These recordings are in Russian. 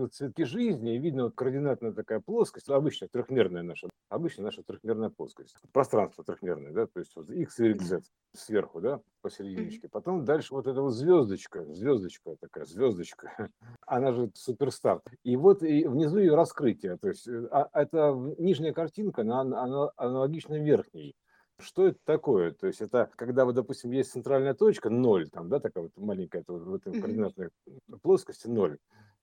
вот цветки жизни, и видно вот координатная такая плоскость, обычная трехмерная наша, обычная наша трехмерная плоскость, пространство трехмерное, да, то есть вот x, y, z сверху, да, посерединочке. Потом дальше вот эта вот звездочка, звездочка такая, звездочка, она же суперстар. И вот и внизу ее раскрытие, то есть э, а, это нижняя картинка, она, она аналогична верхней. Что это такое? То есть это когда, вот, допустим, есть центральная точка, ноль, там, да, такая вот маленькая, вот, в этой координатной плоскости ноль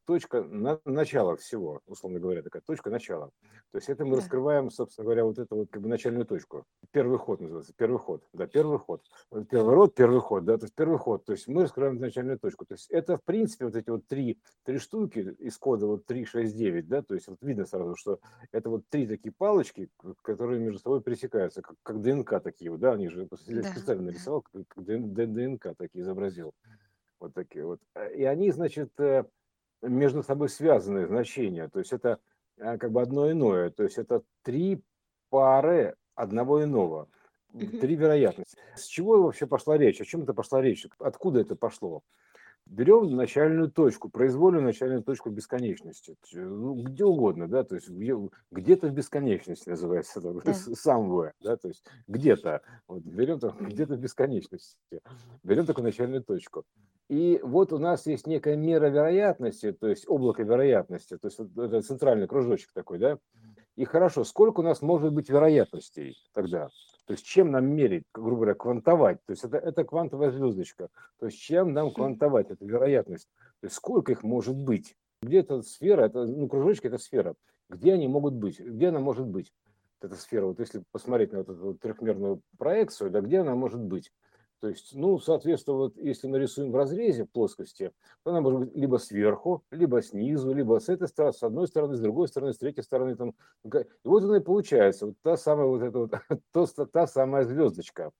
точка на, начала всего, условно говоря, такая точка начала. То есть это мы да. раскрываем, собственно говоря, вот эту вот как бы начальную точку. Первый ход называется, первый ход, да, первый ход. Первый род, первый ход, да, то есть первый ход. То есть мы раскрываем начальную точку. То есть это, в принципе, вот эти вот три, три штуки из кода вот 3, 6, 9, да, то есть вот видно сразу, что это вот три такие палочки, которые между собой пересекаются, как, как ДНК такие вот, да, они же, да. специально нарисовал, как ДНК такие изобразил. Вот такие вот. И они, значит, э, между собой связанные значения. То есть это э, как бы одно иное. То есть это три пары одного иного. Три вероятности. С чего вообще пошла речь? О чем это пошла речь? Откуда это пошло? Берем начальную точку, произвольную начальную точку бесконечности, ну, где угодно, да, то есть где, где-то в бесконечности называется, да. somewhere, да, то есть где-то, вот, берем там, где-то в бесконечности, берем такую начальную точку. И вот у нас есть некая мера вероятности, то есть облако вероятности, то есть вот это центральный кружочек такой, да. И хорошо, сколько у нас может быть вероятностей тогда? То есть чем нам мерить, грубо говоря, квантовать? То есть это, это квантовая звездочка. То есть чем нам квантовать эту вероятность? То есть сколько их может быть? Где эта сфера, это, ну, кружочки – это сфера. Где они могут быть? Где она может быть? Эта сфера, вот если посмотреть на вот эту трехмерную проекцию, да, где она может быть? То есть, ну, соответственно, вот если нарисуем в разрезе плоскости, то она может быть либо сверху, либо снизу, либо с этой стороны, с одной стороны, с другой стороны, с третьей стороны. Там. И вот она и получается, вот та самая вот эта вот, то, та самая звездочка.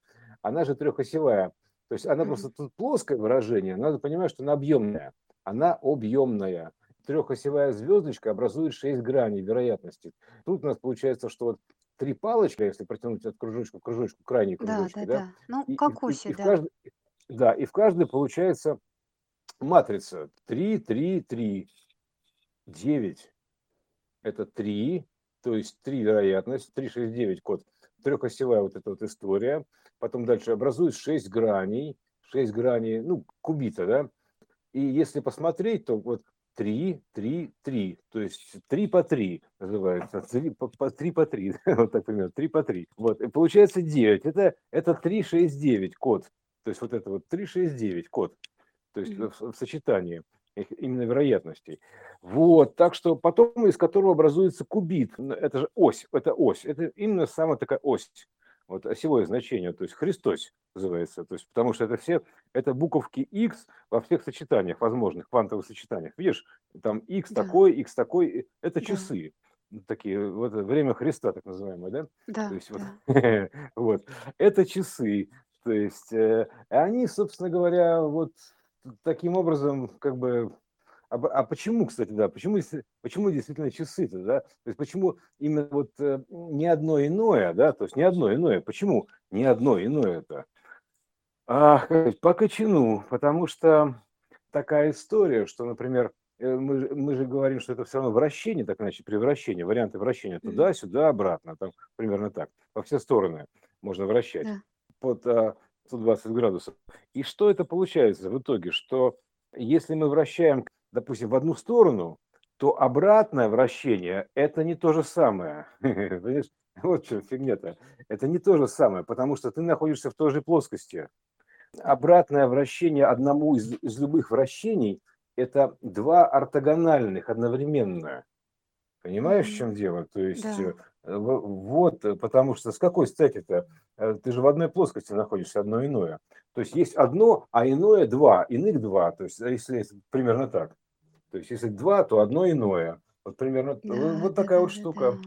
Она же трехосевая. То есть она просто тут плоское выражение, надо понимать, что она объемная. Она объемная трехосевая звездочка образует шесть граней вероятности. Тут у нас получается, что вот три палочки, если протянуть от кружочка к кружочку, крайней кружочки, да, да, да. Ну, и, как и, оси, и, в да. каждой, да, и в каждой получается матрица 3, 3, 3, 9. Это 3, то есть 3 вероятность, 3, 6, 9 код, трехосевая вот эта вот история. Потом дальше образует 6 граней, 6 граней, ну, кубита, да. И если посмотреть, то вот 3, 3, 3. То есть 3 по 3 называется. 3 по, по, 3 по 3. вот так примерно. 3 по 3. Вот. И получается 9. Это, это 3, 6, 9 код. То есть вот это вот 3, 6, 9 код. То есть mm-hmm. в, в сочетании именно вероятностей. Вот, так что потом из которого образуется кубит, это же ось, это ось, это именно самая такая ось вот осевое значение, то есть Христос называется, то есть потому что это все, это буковки X во всех сочетаниях возможных, квантовых сочетаниях. Видишь, там X да. такой, X такой, это часы. Да. Такие, вот время Христа, так называемое, да? Да. То есть, да. вот, вот, это часы, то есть, э, они, собственно говоря, вот таким образом, как бы, а, а почему, кстати, да, почему, почему действительно часы-то, да? То есть почему именно вот э, не одно иное, да, то есть не одно иное, почему не одно иное это? А, по кочану, потому что такая история, что, например, э, мы, мы же говорим, что это все равно вращение, так иначе, превращение, варианты вращения туда, сюда, обратно, там примерно так, во все стороны можно вращать да. под а, 120 градусов. И что это получается в итоге, что если мы вращаем допустим, в одну сторону, то обратное вращение – это не то же самое. Вот что фигня-то. Это не то же самое, потому что ты находишься в той же плоскости. Обратное вращение одному из, из любых вращений – это два ортогональных одновременно. Понимаешь, в чем дело? То есть, да. Э, вот, потому что с какой стати-то? Э, ты же в одной плоскости находишься, одно иное. То есть, есть одно, а иное два, иных два. То есть, если примерно так. То есть, если два, то одно иное. Вот примерно да, вот да, такая да, вот да, штука. да.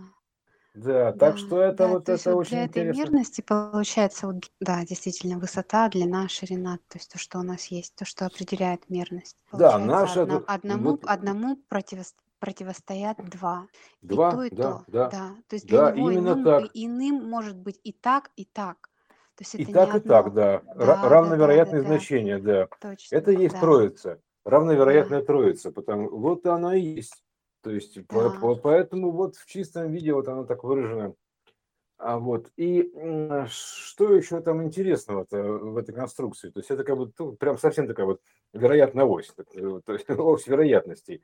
Да, Да, так что это да, вот то есть это вот для очень этой интересно. мерности получается, вот, да, действительно, высота, длина, ширина, то есть то, что у нас есть, то, что определяет мерность. Да, Получается, наша одно- одному, вот одному противос- противостоят два. И то, два, и да, то, да, да. То есть для да, него именно иным, так. и- иным может быть и так, и так. То есть И это не так, и так, одно. да. Ра- Да, да, да, да, Равновероятные да, значения, да. точно, Это и есть да. троица. Равновероятная троица, потому вот она и есть. То есть да. по- поэтому вот в чистом виде вот она так выражена. А вот и что еще там интересного-то в этой конструкции? То есть это как бы ну, прям совсем такая вот вероятная ось, то есть ось вероятностей.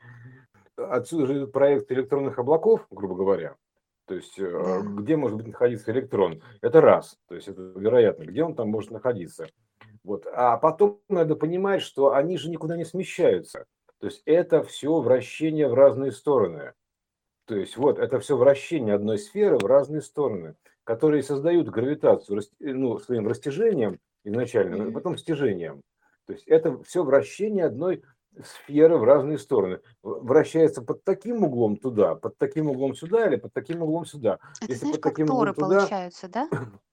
Отсюда же идет проект электронных облаков, грубо говоря. То есть э, Да. где может быть находиться электрон? Это раз, то есть это вероятно, где он там может находиться. Вот. А потом надо понимать, что они же никуда не смещаются. То есть это все вращение в разные стороны. То есть вот это все вращение одной сферы в разные стороны, которые создают гравитацию э, ну, своим растяжением изначально, а Мгм. потом стяжением. То есть это все вращение одной сферы в разные стороны. Вращается под таким углом туда, под таким углом сюда или под таким углом сюда. Это Если знаешь, под как таким торы углом туда, получаются, да?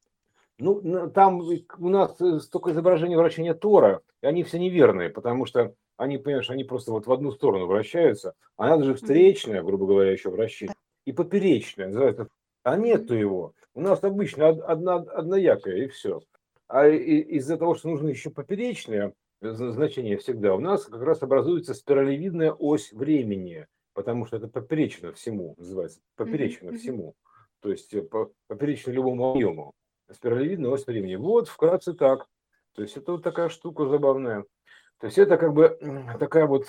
ну, там у нас э, столько изображений вращения Тора, и они все неверные, потому что они, понимаешь, они просто вот в одну сторону вращаются, а надо же Мгм. встречное, грубо говоря, еще вращение, и поперечное, называется, а нету его. У нас обычно од- одна, одноякое, и все. А из-за того, что нужно еще поперечное э, зна- значение всегда, у нас как раз образуется спиралевидная ось времени, потому что это поперечно всему, называется, поперечно всему. То есть э, по- поперечно любому объему спиралевидная ось времени. Вот вкратце так. То есть это вот такая штука забавная. То есть это как бы такая вот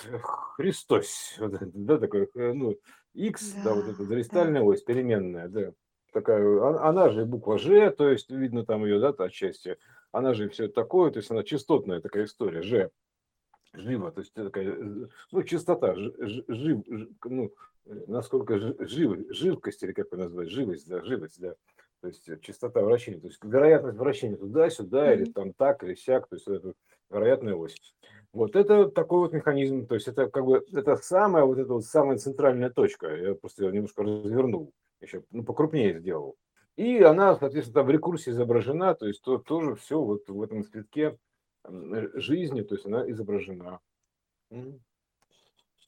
Христос, вот да, такой, э, ну, X, да, вот Да, эта да. горизонтальная ось, переменная, да. Такая, а- она же буква Ж, то есть видно там ее, да, отчасти. Она же все такое, то есть она частотная такая история, Ж, живо, то есть это такая, э, ну, частота, ж- жив, ж- ну, э, насколько жи- жив, живкость, или как ее назвать, живость, да, живость, да, то есть э, частота вращения, то есть вероятность вращения туда-сюда, или Мгм. там так, или сяк, то есть это вероятная ось. Вот это такой вот механизм, то есть это как бы, это самая вот эта вот самая центральная точка, я просто ее немножко развернул, еще, ну, покрупнее сделал. И она, соответственно, там в рекурсии изображена, то есть то, тоже все вот в этом цветке э, жизни, то есть она изображена.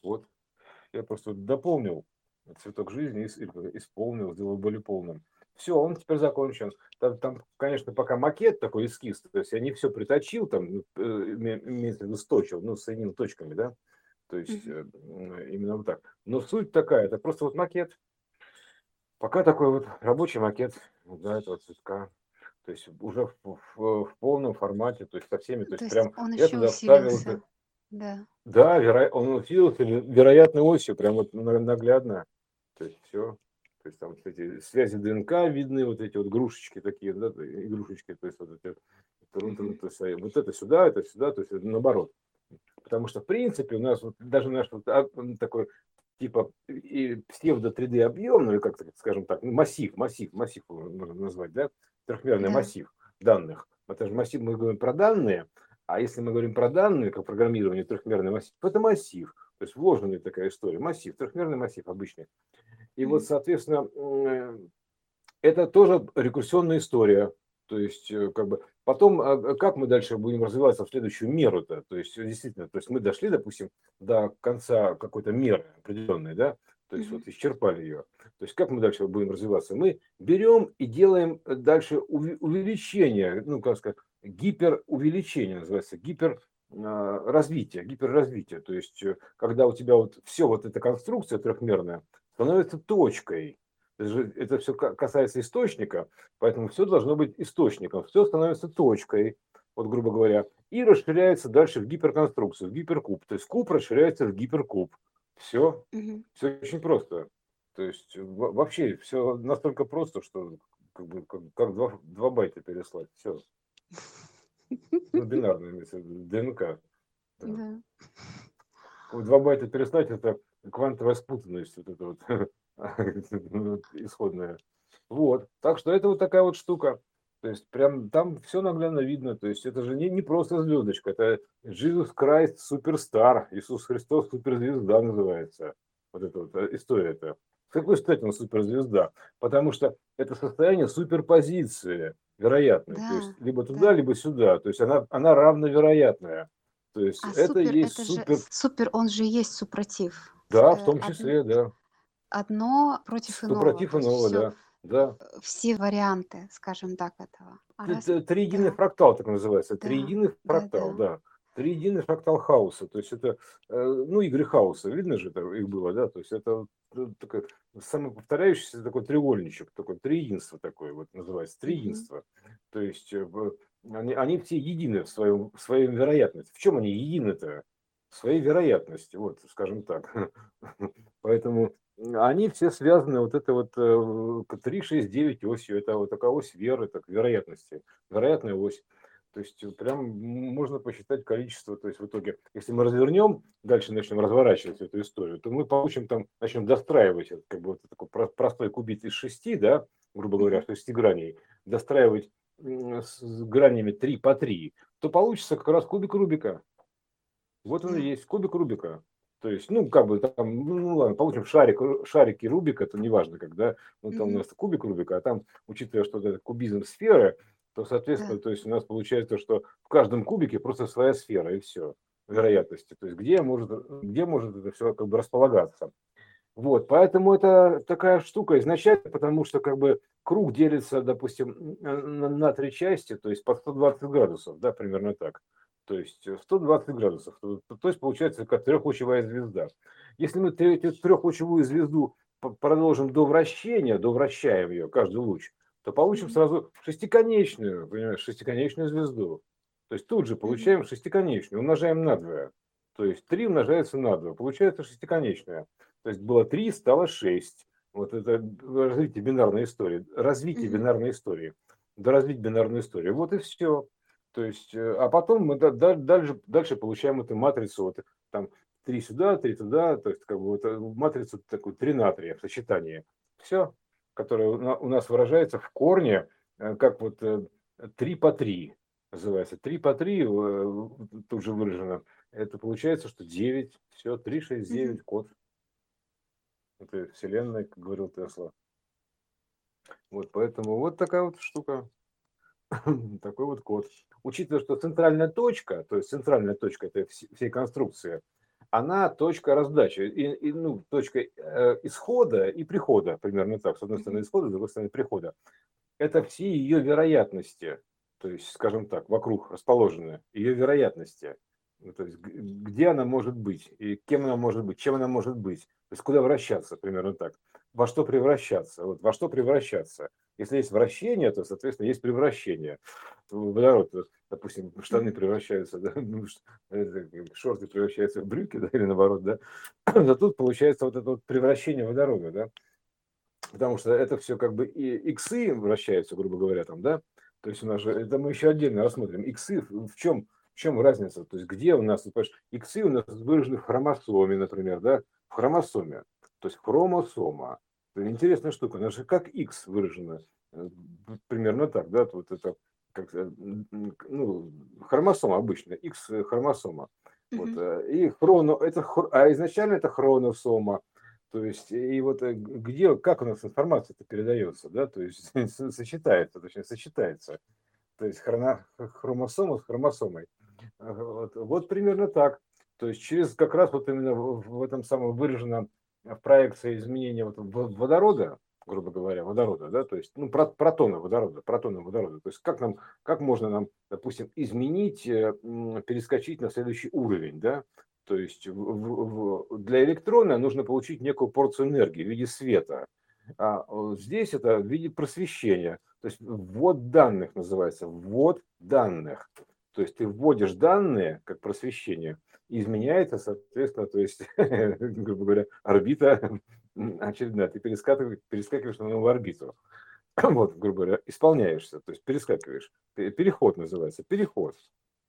Вот. Я просто дополнил цветок жизни, или исполнил, сделал более полным. Все, он теперь закончен. Там, там, конечно, пока макет такой эскиз, то есть я не все приточил, там, ну, э, име- имеется в виду сточил, ну, соединил точками, да, то есть м, именно вот так. Но суть такая, это просто вот макет, пока такой вот рабочий макет да, этого цветка. То есть уже в, в- в полном формате, то есть со всеми, то То есть прям он я еще туда вставил, усилился. Да. да, веро- он усилился веро- вероятной осью, прям вот на- наглядно. То есть все. То есть там вот эти связи ДНК видны, вот эти вот грушечки такие, да, игрушечки, то есть вот эти трун- Мгм. то есть, э, вот это сюда, это сюда, то есть это наоборот. Потому что в принципе у нас вот даже наш вот а, такой типа псевдо 3D объем, ну или как скажем так, ну, массив, массив, массив можно назвать, да, трехмерный Да. массив данных. Это же массив, мы говорим про данные, а если мы говорим про данные, как программирование трехмерный массив, то это массив. То есть вложенная такая история. Массив, трехмерный массив обычный. И вот, соответственно, м, это тоже рекурсионная история. То есть, э, как бы, потом, а, как мы дальше будем развиваться в следующую меру-то? То есть, действительно, то есть мы дошли, допустим, до конца какой-то меры определенной, да? То есть, Мгм. вот исчерпали ее. То есть, как мы дальше будем развиваться? Мы берем и делаем э, дальше увеличение, ну, как сказать, гиперувеличение называется, гипер а, развитие, гиперразвитие. То есть, э, когда у тебя вот все вот эта конструкция трехмерная становится точкой. Это, же- это все касается источника, поэтому все должно быть источником. Все становится точкой, вот грубо говоря, и расширяется дальше в гиперконструкцию, в гиперкуб. То есть куб расширяется в гиперкуб. Все, Мгм. все очень просто. То есть во- вообще все настолько просто, что как, бы, как, как два, два байта переслать. Все. Ну, виду, ДНК. Да. Да. Вот Два байта переслать это квантовая спутанность, вот это вот исходная. Вот. Так что это вот такая вот штука. То есть прям там все наглядно видно. То есть это же не, не просто звездочка, это Jesus Christ Суперстар, Иисус Христос суперзвезда называется. Вот эта вот э, история это. С какой стати он суперзвезда? Потому что это состояние суперпозиции вероятной. То Да, есть либо да. туда, либо сюда. То есть она, она равновероятная. То есть А это супер, есть это супер... же супер, он же есть супротив. Да, Э, в том од- числе, да. Одно против иного. Супротив иного, все, да. Да. все варианты, скажем так, этого. А раз, триединый да, фрактал так называется. да, Триединый да, фрактал, да. да. триединый фрактал хаоса, то есть это, э, ну, игры хаоса, видно же, это их было, да, то есть это такой самоповторяющийся такой треугольничек, такое триединство такое вот называется, триединство, то есть э, они, они все едины в, своем, в своей вероятности. В чем они едины-то? В своей вероятности, вот, скажем так. Поэтому они все связаны вот это вот 3, 6, 9 осью, это вот такая ось веры, так, вероятности, вероятная ось. То есть э, прям можно посчитать количество, то есть в итоге, если мы развернем, дальше начнем разворачивать эту историю, то мы получим там, начнем достраивать как бы вот такой простой кубит из шести, да, грубо говоря, шести граней, достраивать с гранями 3 по 3, то получится как раз кубик Рубика. Вот он и есть, кубик Рубика. То есть, ну, как бы там, ну, ну ладно, получим шарик, шарики Рубика, это неважно, когда, ну, там mm-hmm. у нас кубик Рубика, а там, учитывая, что это кубизм сферы, то, соответственно, то есть у нас получается, что в каждом кубике просто своя сфера, и все, вероятности. То есть где может, где может это все как бы располагаться. Вот, поэтому это такая штука изначально, потому что как бы круг делится, допустим, на, на три части, то есть по 120 градусов, да, примерно так. То есть 120 градусов. То, то есть получается как трехлучевая звезда. Если мы эту трехлучевую звезду продолжим до вращения, довращаем ее, каждый луч, то получим сразу шестиконечную, понимаешь, шестиконечную звезду. То есть тут же получаем шестиконечную, умножаем на 2. То есть 3 умножается на 2, получается шестиконечная. То есть было 3, стало 6. Вот это развитие бинарной истории, развитие бинарной истории, до развить бинарную историю. Вот и все. То есть, э, а потом мы дальше, дальше получаем эту матрицу, вот там 3 сюда, 3 туда, то есть как бы вот э, матрицу такую тринария в сочетании. Все которая у нас выражается в корне, э, как вот 3 э, по 3 называется. 3 по 3 э, тут же выражено. Это получается, что 9, все, 3, 6, 9, код. Это вселенная, как говорил Тесла. Вот поэтому вот такая вот штука. Такой вот код. Учитывая, что центральная точка, то есть центральная точка этой всей конструкции – она точка раздачи, и, и, ну, точка э, исхода и прихода, примерно так, с одной стороны исхода, с другой стороны прихода. Это все ее вероятности, то есть, скажем так, вокруг расположены, ее вероятности. Ну, то есть, где она может быть, и кем она может быть, чем она может быть, то есть, куда вращаться, примерно так, во что превращаться, вот, во что превращаться. Если есть вращение, то, соответственно, есть превращение. Водород, допустим, штаны превращаются, да, ну, шорты превращаются в брюки, да, или наоборот, да, то тут получается вот это вот превращение водорода, да, потому что это все как бы и иксы вращаются, грубо говоря, там, да, то есть у нас же, это мы еще отдельно рассмотрим, иксы в чем, в чем разница, то есть где у нас, понимаешь, иксы у нас выражены в хромосоме, например, да, в хромосоме, то есть хромосома, интересная штука, она же как X выражена, э, примерно так, да, вот это как, э, ну, хромосома обычно, X хромосома. Mm-hmm. Вот, э, и хроно, это, а изначально это хроносома, то есть, и вот где, как у нас информация это передается, да, то есть сочетается, точнее, сочетается. То есть хроно, хромосома с хромосомой. Вот, вот примерно так. То есть через как раз вот именно в, этом самом выраженном в проекции изменения вот водорода, грубо говоря, водорода, да, то есть, ну, протона водорода, протона водорода, то есть как нам, как можно нам, допустим, изменить, э, перескочить на следующий уровень, да, то есть в, в, для электрона нужно получить некую порцию энергии в виде света, а здесь это в виде просвещения, то есть ввод данных называется, ввод данных, то есть ты вводишь данные как просвещение, изменяется, соответственно, то есть, грубо говоря, орбита очередная, ты перескакиваешь, перескакиваешь на новую орбиту. Вот, грубо говоря, исполняешься, то есть перескакиваешь. Переход называется, переход.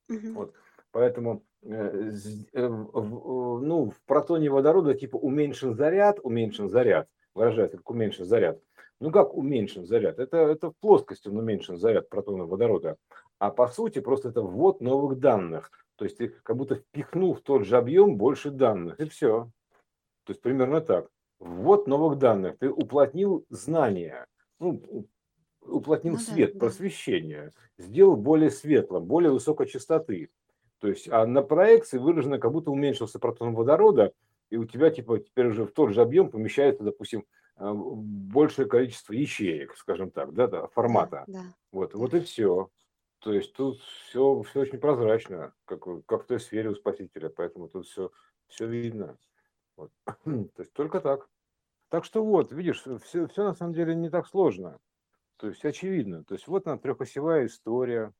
Вот. Поэтому э, э, ну, в протоне водорода типа уменьшен заряд, уменьшен заряд, выражается как уменьшен заряд. Ну как уменьшен заряд? Это, это в плоскости он уменьшен заряд протона водорода. А по сути просто это ввод новых данных. То есть ты как будто впихнул в тот же объем больше данных, и все. То есть примерно так. Ввод новых данных. Ты уплотнил знания, ну, уплотнил ну, свет, да, просвещение, да. сделал более светлым, более высокой частоты. То есть, а на проекции выражено, как будто уменьшился протон водорода, и у тебя типа теперь уже в тот же объем помещается, допустим, а, большее количество ячеек, скажем так, да, да формата. Да, да. Вот, вот и все. То есть тут все, все очень прозрачно, как, как в той сфере у Спасителя, поэтому тут все, все видно. Вот. То есть только так. Так что вот, видишь, все, все на самом деле не так сложно. То есть очевидно. То есть вот она трехосевая история,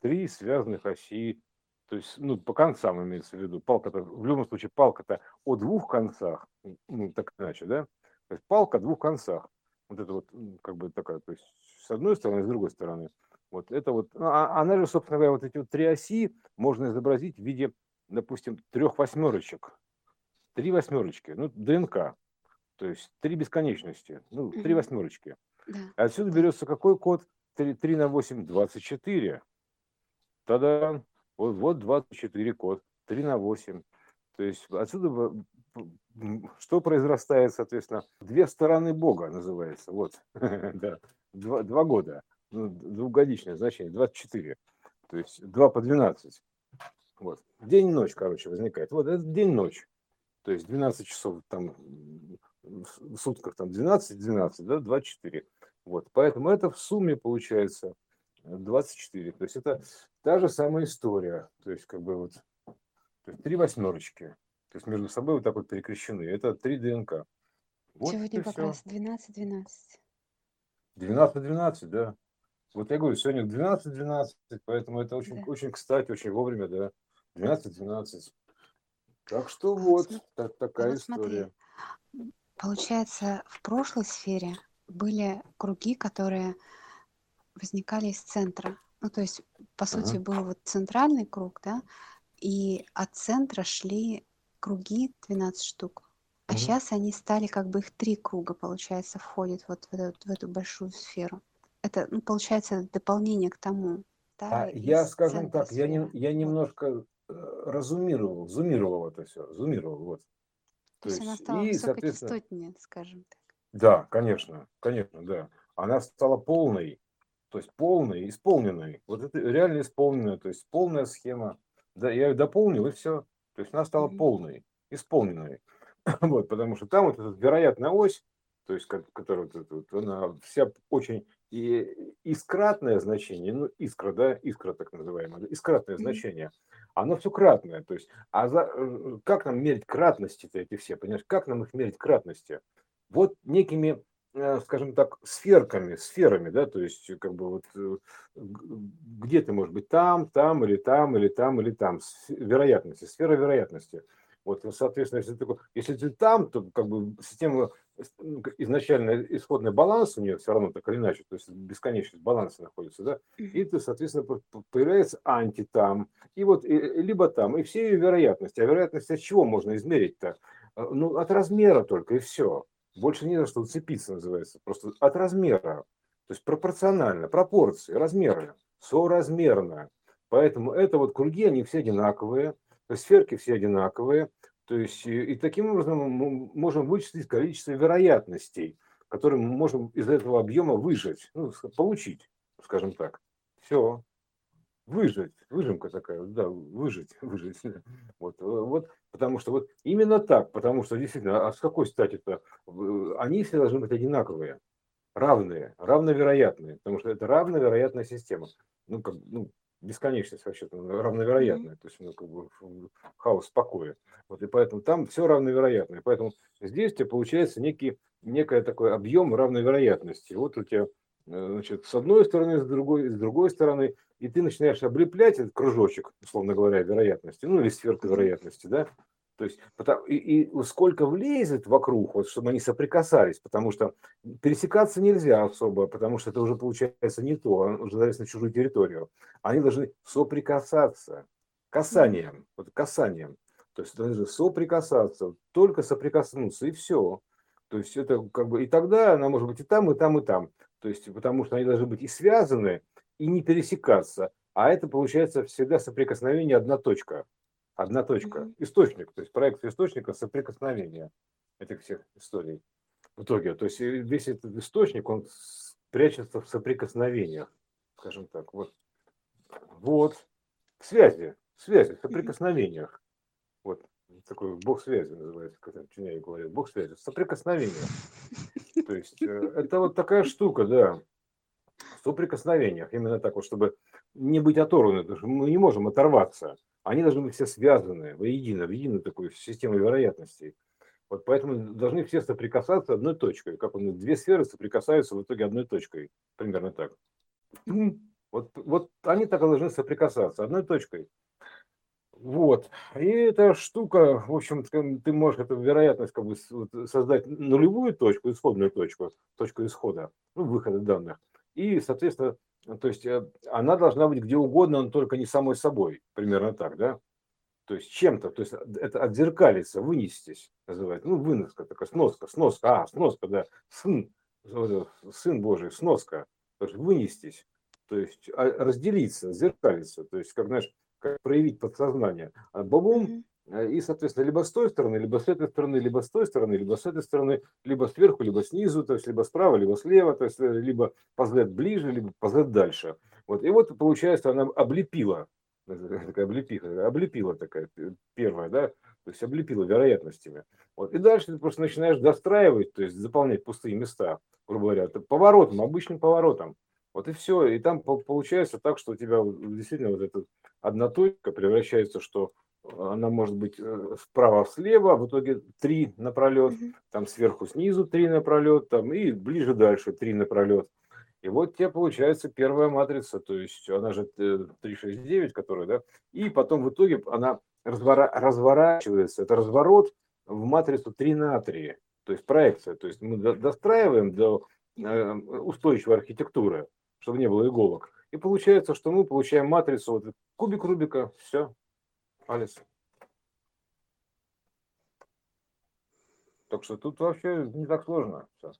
три связанных оси, то есть, ну, по концам имеется в виду. Палка-то, в любом случае, палка-то о двух концах, ну, так иначе, да? То есть палка о двух концах. Вот это вот, как бы такая, то есть с одной стороны, с другой стороны. Вот это вот, ну, а, она же, собственно говоря, вот эти вот три оси можно изобразить в виде, допустим, трех восьмерочек. Три восьмерочки, ну, ДНК. То есть три бесконечности, ну, три восьмерочки. Да. Отсюда берется какой код? 3, 3 на 8, 24. Тогда вот, вот 24 код, 3 на 8. То есть отсюда что произрастает, соответственно, две стороны Бога называется. Вот, да, два, два года, двухгодичное значение, 24. То есть 2 по 12. Вот. День и ночь, короче, возникает. Вот это день-ночь. То есть 12 часов там в сутках там 12-12, да, 24. Вот. Поэтому это в сумме получается 24. То есть это та же самая история. То есть как бы вот то есть три восьмерочки. То есть между собой вот так вот перекрещены. Это три ДНК. Вот сегодня как раз 12-12. 12-12, да. Вот я говорю, сегодня 12-12, поэтому это очень, да. очень кстати, очень вовремя, да. 12-12. Так что вот, так, такая вот история. Смотри, получается, в прошлой сфере были круги, которые возникали из центра. Ну, то есть, по сути, uh-huh. был вот центральный круг, да, и от центра шли круги 12 штук. А сейчас они стали как бы их три круга, получается, входят вот в эту, в эту большую сферу. Это, ну, получается, дополнение к тому. Да, а я, скажем так, я, не, я немножко э, разумировал, зумировал это все, зумировал, вот. То, То есть она стала и, высокочастотнее, скажем так. Да, конечно, конечно, да. Она стала полной, то есть полной, исполненной. Вот это реально исполненная, то есть полная схема. Да, я ее дополнил, и все. То есть она стала полной, исполненной. Вот, потому что там вот эта вероятная ось, то есть, которая вот, вот, она вся очень и искратное значение, ну, искра, да, искра так называемая, искратное mm-hmm. значение, оно все кратное. То есть, а за, э, как нам мерить кратности-то эти все, понимаешь, как нам их мерить кратности? Вот некими Э, скажем так, сферками, сферами, да, то есть как бы вот э, где ты может быть там, там или там, или там, или там, вероятности, сфера вероятности. Вот, соответственно, если ты, если ты там, то как бы система изначально исходный баланс у нее все равно так или иначе, то есть бесконечность баланса находится, да, и ты, соответственно, появляется анти там, и вот и, либо там, и все ее вероятности. А вероятность от чего можно измерить-то? Э, ну, от размера только, и все. Больше не за что уцепиться, называется. Просто от размера. То есть пропорционально, пропорции, размеры, соразмерно. Поэтому это вот круги, они все одинаковые, сферки все одинаковые. То есть и, таким образом мы можем вычислить количество вероятностей, которые мы можем из этого объема выжать, ну, получить, скажем так. Все выжить, выжимка такая, да, выжить, выжить. Вот, вот, потому что вот именно так, потому что действительно, а с какой стати-то? Они все должны быть одинаковые, равные, равновероятные, потому что это равновероятная система. Ну, как, ну, бесконечность вообще-то равновероятная, то есть ну, как бы хаос покоя. Вот, и поэтому там все равновероятное. Поэтому здесь у тебя получается некий, некий такой объем равновероятности. Вот у тебя Э, значит, с одной стороны, с другой, с другой стороны, и ты начинаешь облеплять этот кружочек, условно говоря, вероятности, ну или сферку вероятности, да, то есть и, и сколько влезет вокруг, вот, чтобы они соприкасались, потому что пересекаться нельзя особо, потому что это уже получается не то, уже залез на чужую территорию. Они должны соприкасаться касанием, вот касанием. То есть должны соприкасаться, только соприкоснуться, и все. То есть это как бы и тогда она может быть и там, и там, и там. То есть потому что они должны быть и связаны, и не пересекаться. А это получается всегда соприкосновение одна точка. Одна точка. Источник. То есть проект источника соприкосновения этих всех историй. В итоге. То есть весь этот источник, он прячется в соприкосновениях. Скажем так. Вот. Вот. В связи. В связи, в соприкосновениях. Вот такой бог связи называется, как Чиняй говорит, бог связи, соприкосновение. То есть э, это вот такая штука, да, в соприкосновениях, именно так вот, чтобы не быть оторваны, потому что мы не можем оторваться. Они должны быть все связаны воедино, в единую такую систему вероятностей. Вот поэтому должны все соприкасаться одной точкой. Как он, две сферы соприкасаются в итоге одной точкой. Примерно так. Вот, вот они так и должны соприкасаться одной точкой. Вот. И эта штука, в общем, ты можешь эту вероятность как бы создать нулевую точку, исходную точку, точку исхода, ну, выхода данных. И, соответственно, то есть э, она должна быть где угодно, но только не самой собой. Примерно так, да? То есть чем-то, то есть это отзеркалиться, вынестись, называется. Ну, выноска такая, сноска, сноска, а, сноска, да, сын, сын Божий, сноска. То есть вынестись, то есть а, разделиться, зеркалиться. То есть, как, знаешь, как проявить подсознание. А бабум. И, соответственно, либо с той стороны, либо с этой стороны, либо с той стороны, либо с этой стороны, либо сверху, либо снизу, то есть либо справа, либо слева, то есть э, либо позлет ближе, либо позлет дальше. Вот. И вот, получается, она облепила, такая облепиха, облепила такая первая, да, то есть облепила вероятностями. Вот. И дальше ты просто начинаешь достраивать, то есть заполнять пустые места, грубо говоря, поворотом, обычным поворотом. Вот и все. И там получается так, что у тебя действительно вот эта одна точка превращается, что она может быть э, вправо-слева, в итоге три напролет, mm-hmm. там сверху снизу три напролет, там и ближе дальше три напролет. И вот у тебя получается первая матрица, то есть она же 369, э, которая, да, и потом в итоге она развора- разворачивается, это разворот в матрицу 3 на 3, то есть проекция, то есть мы достраиваем до э, устойчивой архитектуры, чтобы не было иголок. И получается, что мы получаем матрицу, вот кубик Рубика, все, Алис. Так что тут вообще не так сложно. Все.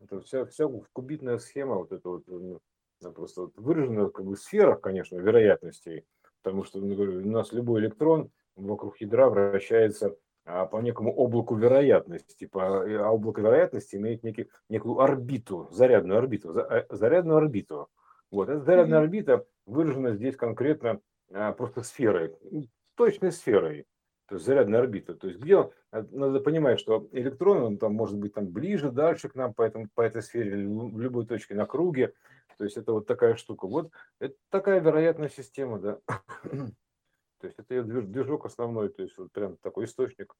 Это вся, вся кубитная схема, вот это вот ну, просто вот выражена как бы в сферах, конечно, вероятностей, потому что ну, у нас любой электрон вокруг ядра вращается а, по некому облаку вероятности. Типа, а облако вероятности имеет некий, некую орбиту, зарядную орбиту, э, зарядную орбиту. Вот, эта зарядная орбита выражена здесь конкретно просто сферой, точной сферой, то есть зарядная орбита. То есть где э, надо понимать, что электрон, он там может быть там ближе, дальше к нам по, этому, по этой сфере, в любой точке на круге. То есть это вот такая штука. Вот это такая вероятная система, да. То есть это ее движок основной, то есть вот прям такой источник,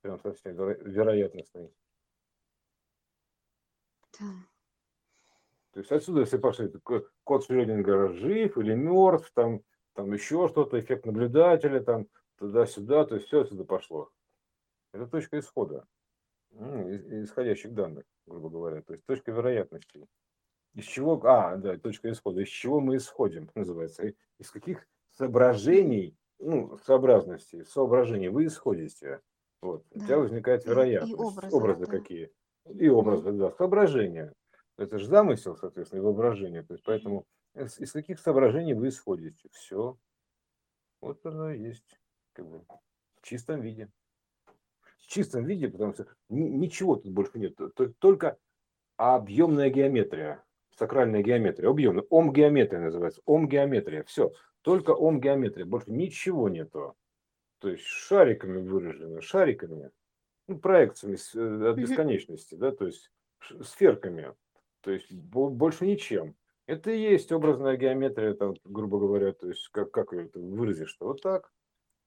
прям совсем вероятностный. Да. То есть отсюда все пошли, код Шрёдингера жив или мертв, там, там еще что-то, эффект наблюдателя, там туда-сюда, то есть все отсюда пошло. Это точка исхода, исходящих данных, грубо говоря, то есть точка вероятности. Из чего, а, да, точка исхода, из чего мы исходим, называется, из каких соображений, ну, сообразности, соображений вы исходите. Вот. Да. У тебя возникает вероятность. И образы, образы да. какие. И образы, да, соображения. Это же замысел, соответственно, и воображение. То есть поэтому из, из каких соображений вы исходите? Все. Вот оно и есть. Как бы, в чистом виде. В чистом виде, потому что ничего тут больше нет. Только объемная геометрия, сакральная геометрия, объемная. Ом-геометрия называется. Ом-геометрия. Все. Только ом-геометрия. Больше ничего нету. То есть шариками выражено, шариками, ну, проекциями э, от бесконечности, да, то есть сферками. То есть больше ничем. Это и есть образная геометрия, там, грубо говоря, то есть как, как ее выразишь, что вот так,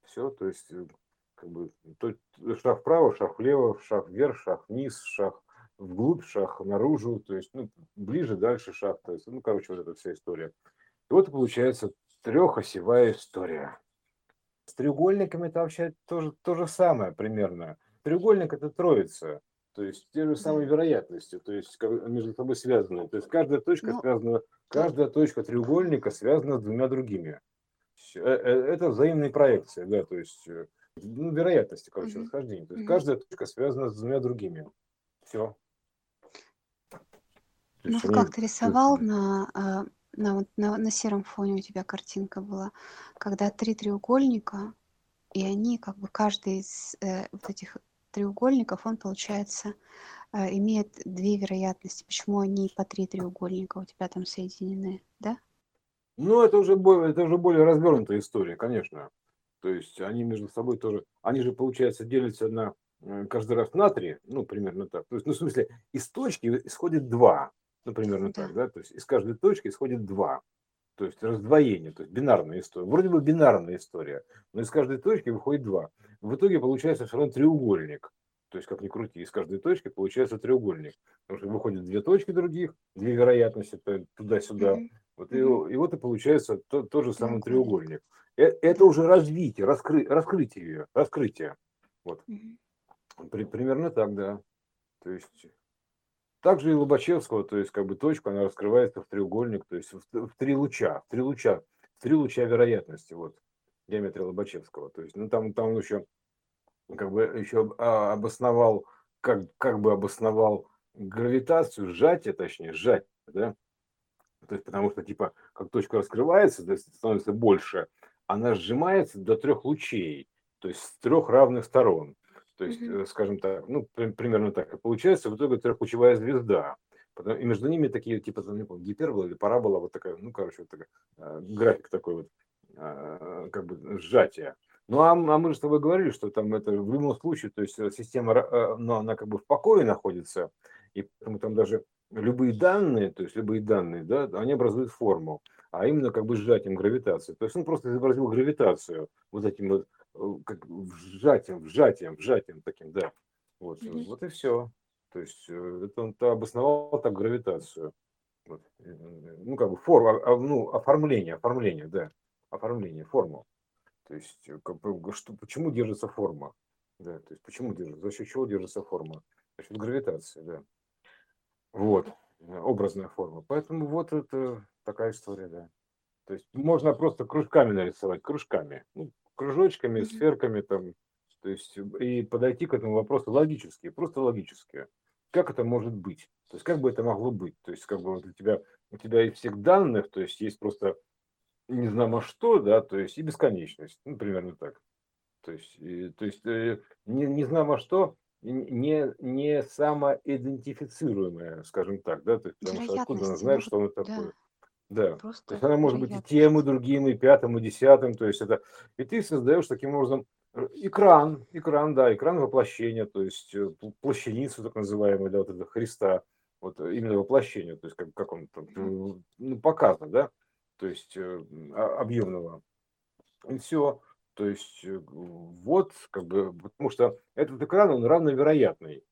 все, то есть э, как бы то, шаг вправо, шаг влево, шаг вверх, шаг вниз, шаг вглубь, шаг наружу, то есть ну, ближе, дальше шаг, то есть, ну, короче, вот эта вся история. И вот получается трехосевая история. С треугольниками это вообще тоже то же самое примерно. Треугольник это троица то есть те же самые вероятности, то есть между собой связаны. То есть каждая точка ну, связана, каждая точка треугольника связана с двумя другими. Э, э, это взаимные проекции, да, то есть э, ну, вероятности, короче, угу. расхождения. То есть угу. каждая точка связана с двумя другими. Все. Ну, как ты рисовал на, на, на, на сером фоне у тебя картинка была, когда три треугольника, и они как бы каждый из э, вот этих треугольников, он, получается, э, имеет две вероятности. Почему они по три треугольника у тебя там соединены, да? Ну, это уже, более, это уже более развернутая история, конечно. То есть они между собой тоже, они же, получается, делятся на э, каждый раз на три, ну, примерно так. То есть, ну, в смысле, из точки исходит два, ну, примерно да. так, да, то есть из каждой точки исходит два. То есть раздвоение, то есть бинарная история. Вроде бы бинарная история, но из каждой точки выходит два. В итоге получается все равно треугольник. То есть, как ни крути, из каждой точки получается треугольник. Потому что выходят две точки других, две вероятности туда-сюда. Mm-hmm. Вот и, и вот и получается то, тот же самый треугольник. Э, это уже развитие, раскры, раскрытие, раскрытие. Вот. Mm-hmm. При, примерно так, да. То есть также и Лобачевского, то есть как бы точка, она раскрывается в треугольник, то есть в, в три луча, в три луча, в три луча вероятности, вот, геометрия Лобачевского. То есть, ну там, там он еще как бы еще а, обосновал, как, как бы обосновал гравитацию, сжатие, точнее, сжатие, да, то есть потому что типа как точка раскрывается, то есть становится больше, она сжимается до трех лучей, то есть с трех равных сторон. То есть, mm-hmm. скажем так, ну, примерно так и получается, в итоге трехлучевая звезда. Потом, и между ними такие, типа, там, не помню, гипербола или парабола, вот такая, ну, короче, вот такая, э, график такой вот, э, как бы сжатия. Ну, а, а мы же с тобой говорили, что там это в любом случае, то есть система, э, ну, она как бы в покое находится, и поэтому там даже любые данные, то есть любые данные, да, они образуют форму, а именно как бы сжатием гравитации. То есть он просто изобразил гравитацию вот этим вот Э, как вжатием, вжатием, вжатием таким, да. Вот, mm-hmm. вот и все. То есть э, это он -то обосновал так гравитацию. Вот. Ну, как бы форма, а, ну, оформление, оформление, да. Оформление, форму. То есть, э, как бы, что, почему держится форма? Да, то есть почему держится, за счет чего держится форма? За счет гравитации, да. Вот, образная форма. Поэтому вот это такая история, да. То есть можно просто кружками нарисовать, кружками. Ну, кружочками, сферками там, то есть и подойти к этому вопросу логически, просто логически. Как это может быть? То есть как бы это могло быть? То есть как бы вот у тебя у тебя из всех данных, то есть есть просто не знамо что, да, то есть и бесконечность, ну примерно так. То есть, и, то есть э, не, не знамо что, не, не самоидентифицируемое, скажем так, да, то есть, потому что откуда она знает, что оно такое. Да. Да. Просто то есть она может быть и тем, и другим, и пятым, и десятым. То есть это... И ты создаешь таким образом э, экран, экран, да, экран воплощения, то есть э, плащаницу так называемую, да, вот это Христа, вот э, именно воплощение, то есть как, как он там, ну, показано, да, то есть объемного. И все. То есть вот, как бы, потому что этот экран, он равновероятный.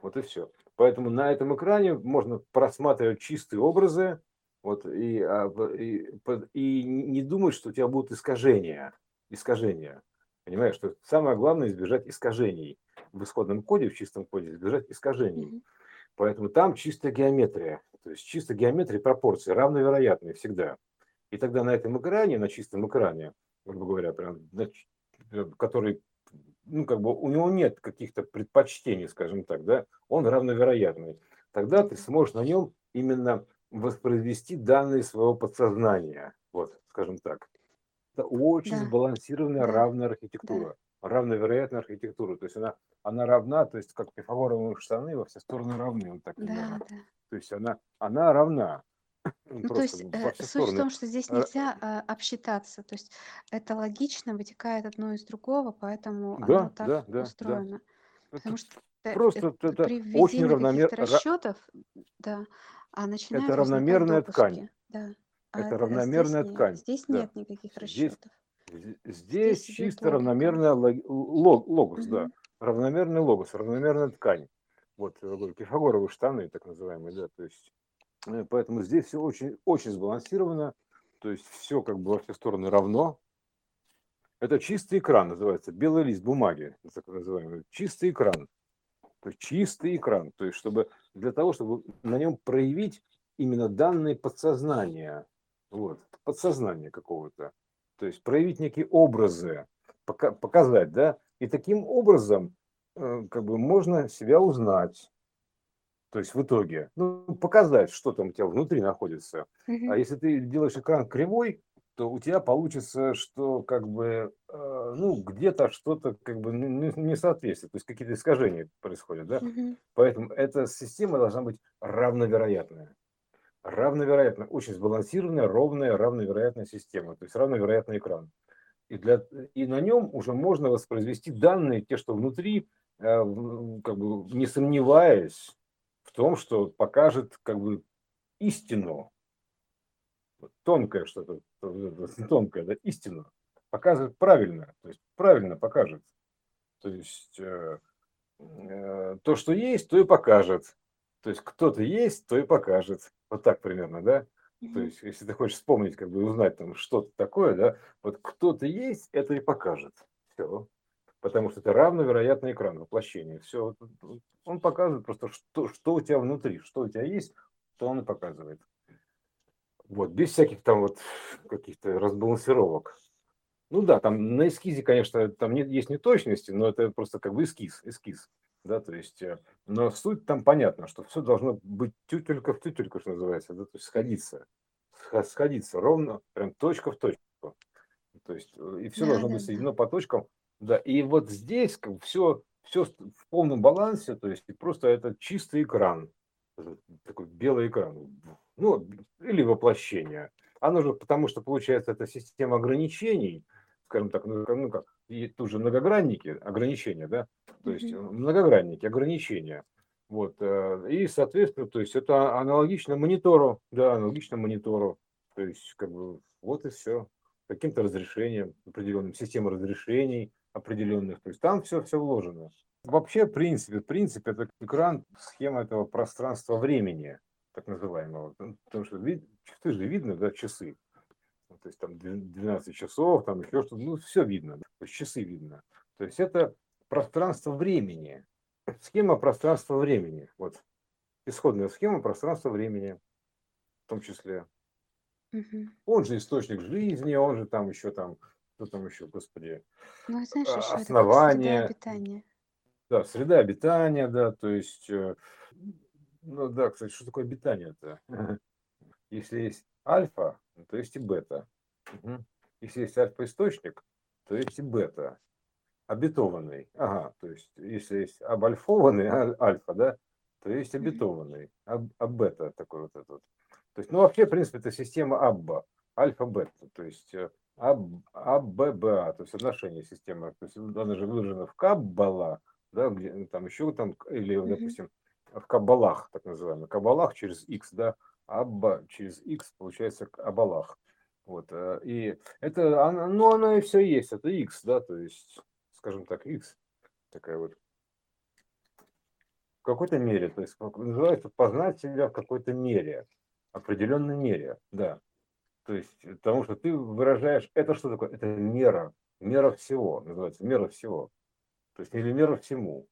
Вот и все. Поэтому на этом экране можно просматривать чистые образы, вот, и, а, и, и не думать, что у тебя будут искажения. Искажения. Понимаешь, что самое главное избежать искажений. В исходном коде, в чистом коде, избежать искажений. Mm-hmm. Поэтому там чистая геометрия. То есть чистая геометрия пропорции равновероятные всегда. И тогда на этом экране, на чистом экране, грубо говоря, прям, который, ну, как бы у него нет каких-то предпочтений, скажем так, да, он равновероятный. Тогда ты сможешь на нем именно воспроизвести данные своего подсознания. Вот, скажем так. Это очень да. сбалансированная да. равная архитектура. Да. Равновероятная архитектура. То есть она, она равна, то есть как пифагоровые штаны во все стороны равны. Вот так да, да. То есть она, она равна. Ну, то есть э, суть стороны. в том, что здесь нельзя э, обсчитаться. То есть это логично, вытекает одно из другого, поэтому да, оно так да, да, устроено. Да. Потому что Просто это, это при очень равномерно. расчетов, да, а начинают Это равномерная ткань. Да. А это равномерная здесь ткань. Здесь да. нет никаких расчетов. Здесь, здесь, чисто равномерная лог, логос, угу. да. Равномерный логос, равномерная ткань. Вот, говорю, пифагоровые штаны, так называемые, да, то есть, э, поэтому здесь все очень, очень сбалансировано, то есть все как бы во все стороны равно. Это чистый экран называется, белый лист бумаги, так называемый, чистый экран. То есть чистый экран, то есть чтобы для того, чтобы на нем проявить именно данные подсознания, вот, подсознание какого-то, то есть проявить некие образы, пока, показать, да, и таким образом э, как бы можно себя узнать, то есть в итоге, ну, показать, что там у тебя внутри находится. А если ты делаешь экран кривой, то у тебя получится, что как бы, э, ну, где-то что-то как бы не, не соответствует, то есть какие-то искажения происходят, да? Угу. Поэтому эта система должна быть равновероятная. Равновероятная, очень сбалансированная, ровная, равновероятная система, то есть равновероятный экран. И, для, и на нем уже можно воспроизвести данные, те, что внутри, э, как бы не сомневаясь в том, что покажет как бы истину, тонкое что-то, тонкое, да, истину, показывает правильно, то есть правильно покажет. То есть э, э, то, что есть, то и покажет. То есть кто-то есть, то и покажет. Вот так примерно, да? То есть, если ты хочешь вспомнить, как бы узнать там что-то такое, да, вот кто-то есть, это и покажет. Все. Потому что это равновероятный экран воплощения. Все. Он показывает просто, что, что у тебя внутри, что у тебя есть, то он и показывает. Вот, без всяких там вот каких-то разбалансировок. Ну да, там на эскизе, конечно, там нет, есть неточности, но это просто как бы эскиз, эскиз. Да, то есть, э, но суть там понятно, что все должно быть тютелька в тютельку, что называется, да, то есть сходиться, сходиться ровно, прям точка в точку. То есть, э, и все да, должно да, быть соединено по точкам. Да, и вот здесь как все, все в полном балансе, то есть просто это чистый экран, такой белый экран, ну, или воплощение. Оно же, потому что, получается, это система ограничений, скажем так, ну, ну как, и тут же многогранники, ограничения, да, то есть многогранники, ограничения. Вот, э, и, соответственно, то есть это аналогично монитору, да, аналогично монитору. То есть, как бы, вот и все. Каким-то разрешением, определенным, система разрешений определенных. То есть там все, все вложено. Вообще, в принципе, в принципе, это экран, схема этого пространства-времени, так называемого. Потому что часы же видно, да, часы то есть там 12 часов, там еще что-то, ну, все видно, то есть часы видно. То есть это пространство времени, схема пространства времени, вот, исходная схема пространства времени, в том числе. Угу. Он же источник жизни, он же там еще там, что там еще, господи, ну, знаешь, еще основание. Среда обитания. Да, среда обитания, да, то есть, э, ну да, кстати, что такое обитание-то? Если есть альфа, то есть и бета. Если есть альфа-источник, то есть и бета. Обетованный. Ага, то есть если есть обальфованный а, альфа, да, то есть обетованный. А, а бета такой вот этот. То есть, ну вообще, в принципе, это система абба, альфа-бета, то есть э, АББА, то есть отношение системы. То есть она же выражена в каббала, да, где ну, там еще там, или, допустим, в каббалах, так называемый, каббалах через X, да, Абба через X получается Абалах. Вот, э, и это, ну, оно и все есть, это X, да, то есть, скажем так, X, такая вот, в какой-то мере, то есть, называется познать себя в какой-то мере, определенной мере, да. То есть, потому что ты выражаешь, это что такое? Это мера, мера всего, называется, мера всего. То есть, или мера всему.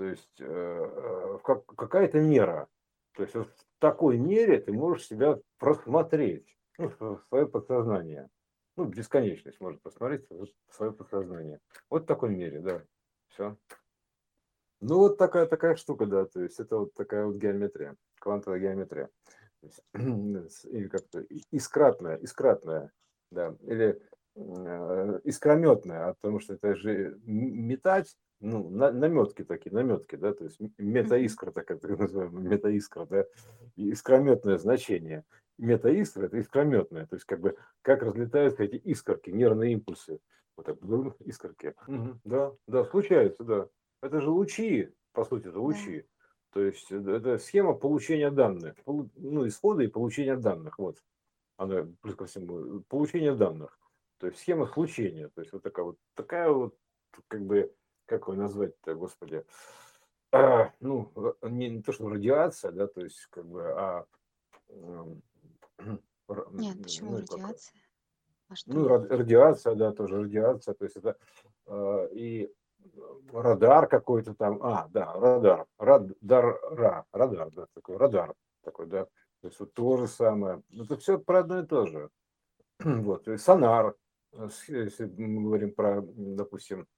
То есть, э, э как, какая-то мера. То есть, в такой мере ты можешь себя просмотреть ну, свое подсознание. Ну, бесконечность может посмотреть свое подсознание. Вот в такой мере, да. Все. Ну, вот такая такая штука, да. То есть это вот такая вот геометрия, квантовая геометрия. Или как-то искратная, искратная, да. Или э, искрометная, а потому что это же метать, ну, на, наметки такие, наметки, да, то есть метаискра, так это называемая метаискра, да, искрометное значение метаискра – это искрометная, то есть как бы как разлетаются эти искорки, нервные импульсы. Вот так, искорки. Угу. Да, да, случается, да. Это же лучи, по сути, это лучи. Да. То есть это схема получения данных, ну, исхода и получения данных. Вот. Она, плюс ко всему, получение данных. То есть схема случения. То есть вот такая вот, такая вот, как бы, как его назвать-то, господи, а, ну, не, не то, что радиация, да, то есть, как бы, а нет, почему ну, радиация? А что? Ну, радиация, да, тоже радиация. То есть это э, и радар какой-то там. А, да, радар. Радар, ра, радар, да, такой радар такой, да. То есть вот то же самое. Это все про одно и то же. Вот, есть сонар, э, если мы говорим про, допустим,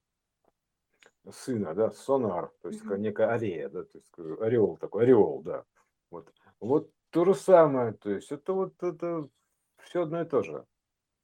сына, да, сонар, то есть mm-hmm. некая арея, да, то есть ореол такой, ореол, да. Вот, вот то же самое, то есть это вот это все одно и то же.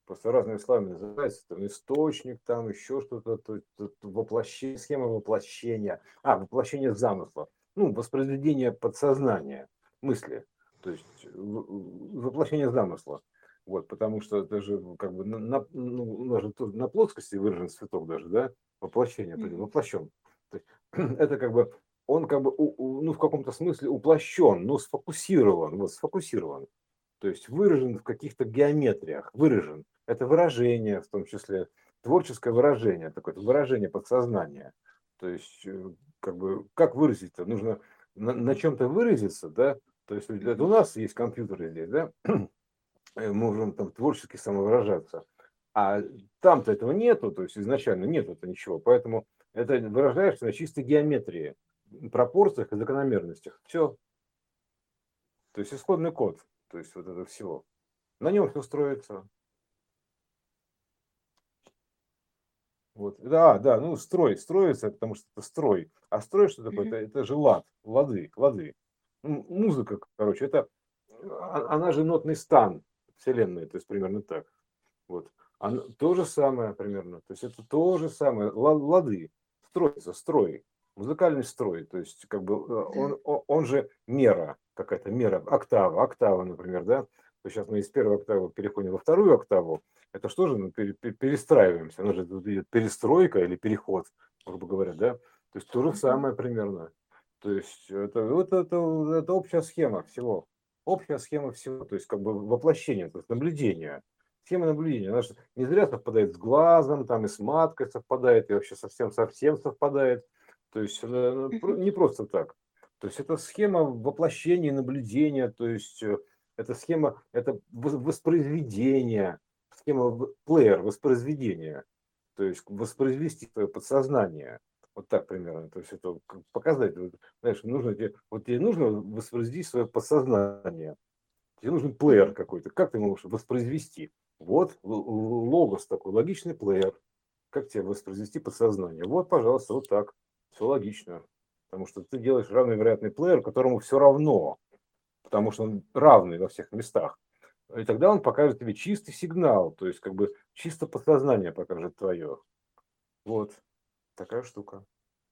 Просто разные словами называется, там источник, там еще что-то, то, то, воплощение, схема воплощения, а, воплощение замысла, ну, воспроизведение подсознания, мысли, то есть воплощение замысла. Вот, потому что это же как бы на, на, ну, на плоскости выражен цветок даже, да, воплощение, воплощен. То есть, это как бы он как бы, ну, в каком-то смысле уплощен, но сфокусирован, вот, сфокусирован. то есть выражен в каких-то геометриях, выражен. Это выражение, в том числе творческое выражение, такое выражение подсознания. То есть, э, как бы, как выразить-то? Нужно на, на чем-то выразиться, да? То есть, у нас есть компьютеры здесь, да? Мы можем там творчески самовыражаться. А там-то этого нету, то есть изначально нету это ничего. Поэтому это выражаешься на чистой геометрии, пропорциях и закономерностях. Все. То есть исходный код, то есть вот это всего. На нем все строится. Вот. Да, да, ну строй, строится, потому что это строй. А строй что такое? Это, это же лад, лады, лады. Ну, музыка, короче, это, а, она же нотный стан Вселенной, то есть примерно так. Вот. А то же самое примерно, то есть это то же самое, лады, строится, строй, музыкальный строй, то есть как бы э, он, он, он же мера, какая-то мера, октава, октава, например, да, то сейчас мы из первой октавы переходим во вторую октаву, это что же мы перестраиваемся, оно же идет перестройка или переход, грубо говоря, да, то есть то же самое примерно, то есть это, вот это, это общая схема всего, общая схема всего, то есть как бы воплощение, то есть наблюдение, схема наблюдения, она же не зря совпадает с глазом, там и с маткой совпадает, и вообще совсем-совсем совпадает, то есть не просто так. То есть это схема воплощения наблюдения, то есть э, это схема, это воспроизведение, схема плеер воспроизведения, то есть воспроизвести свое подсознание. Вот так примерно. То есть это показать, знаешь, нужно тебе, вот тебе нужно воспроизвести свое подсознание. Тебе нужен плеер какой-то. Как ты можешь воспроизвести? Вот логос такой, логичный плеер. Как тебе воспроизвести подсознание? Вот, пожалуйста, вот так. Все логично. Потому что ты делаешь равновероятный плеер, которому все равно. Потому что он равный во всех местах. И тогда он покажет тебе чистый сигнал, то есть как бы чисто подсознание покажет твое. Вот такая штука.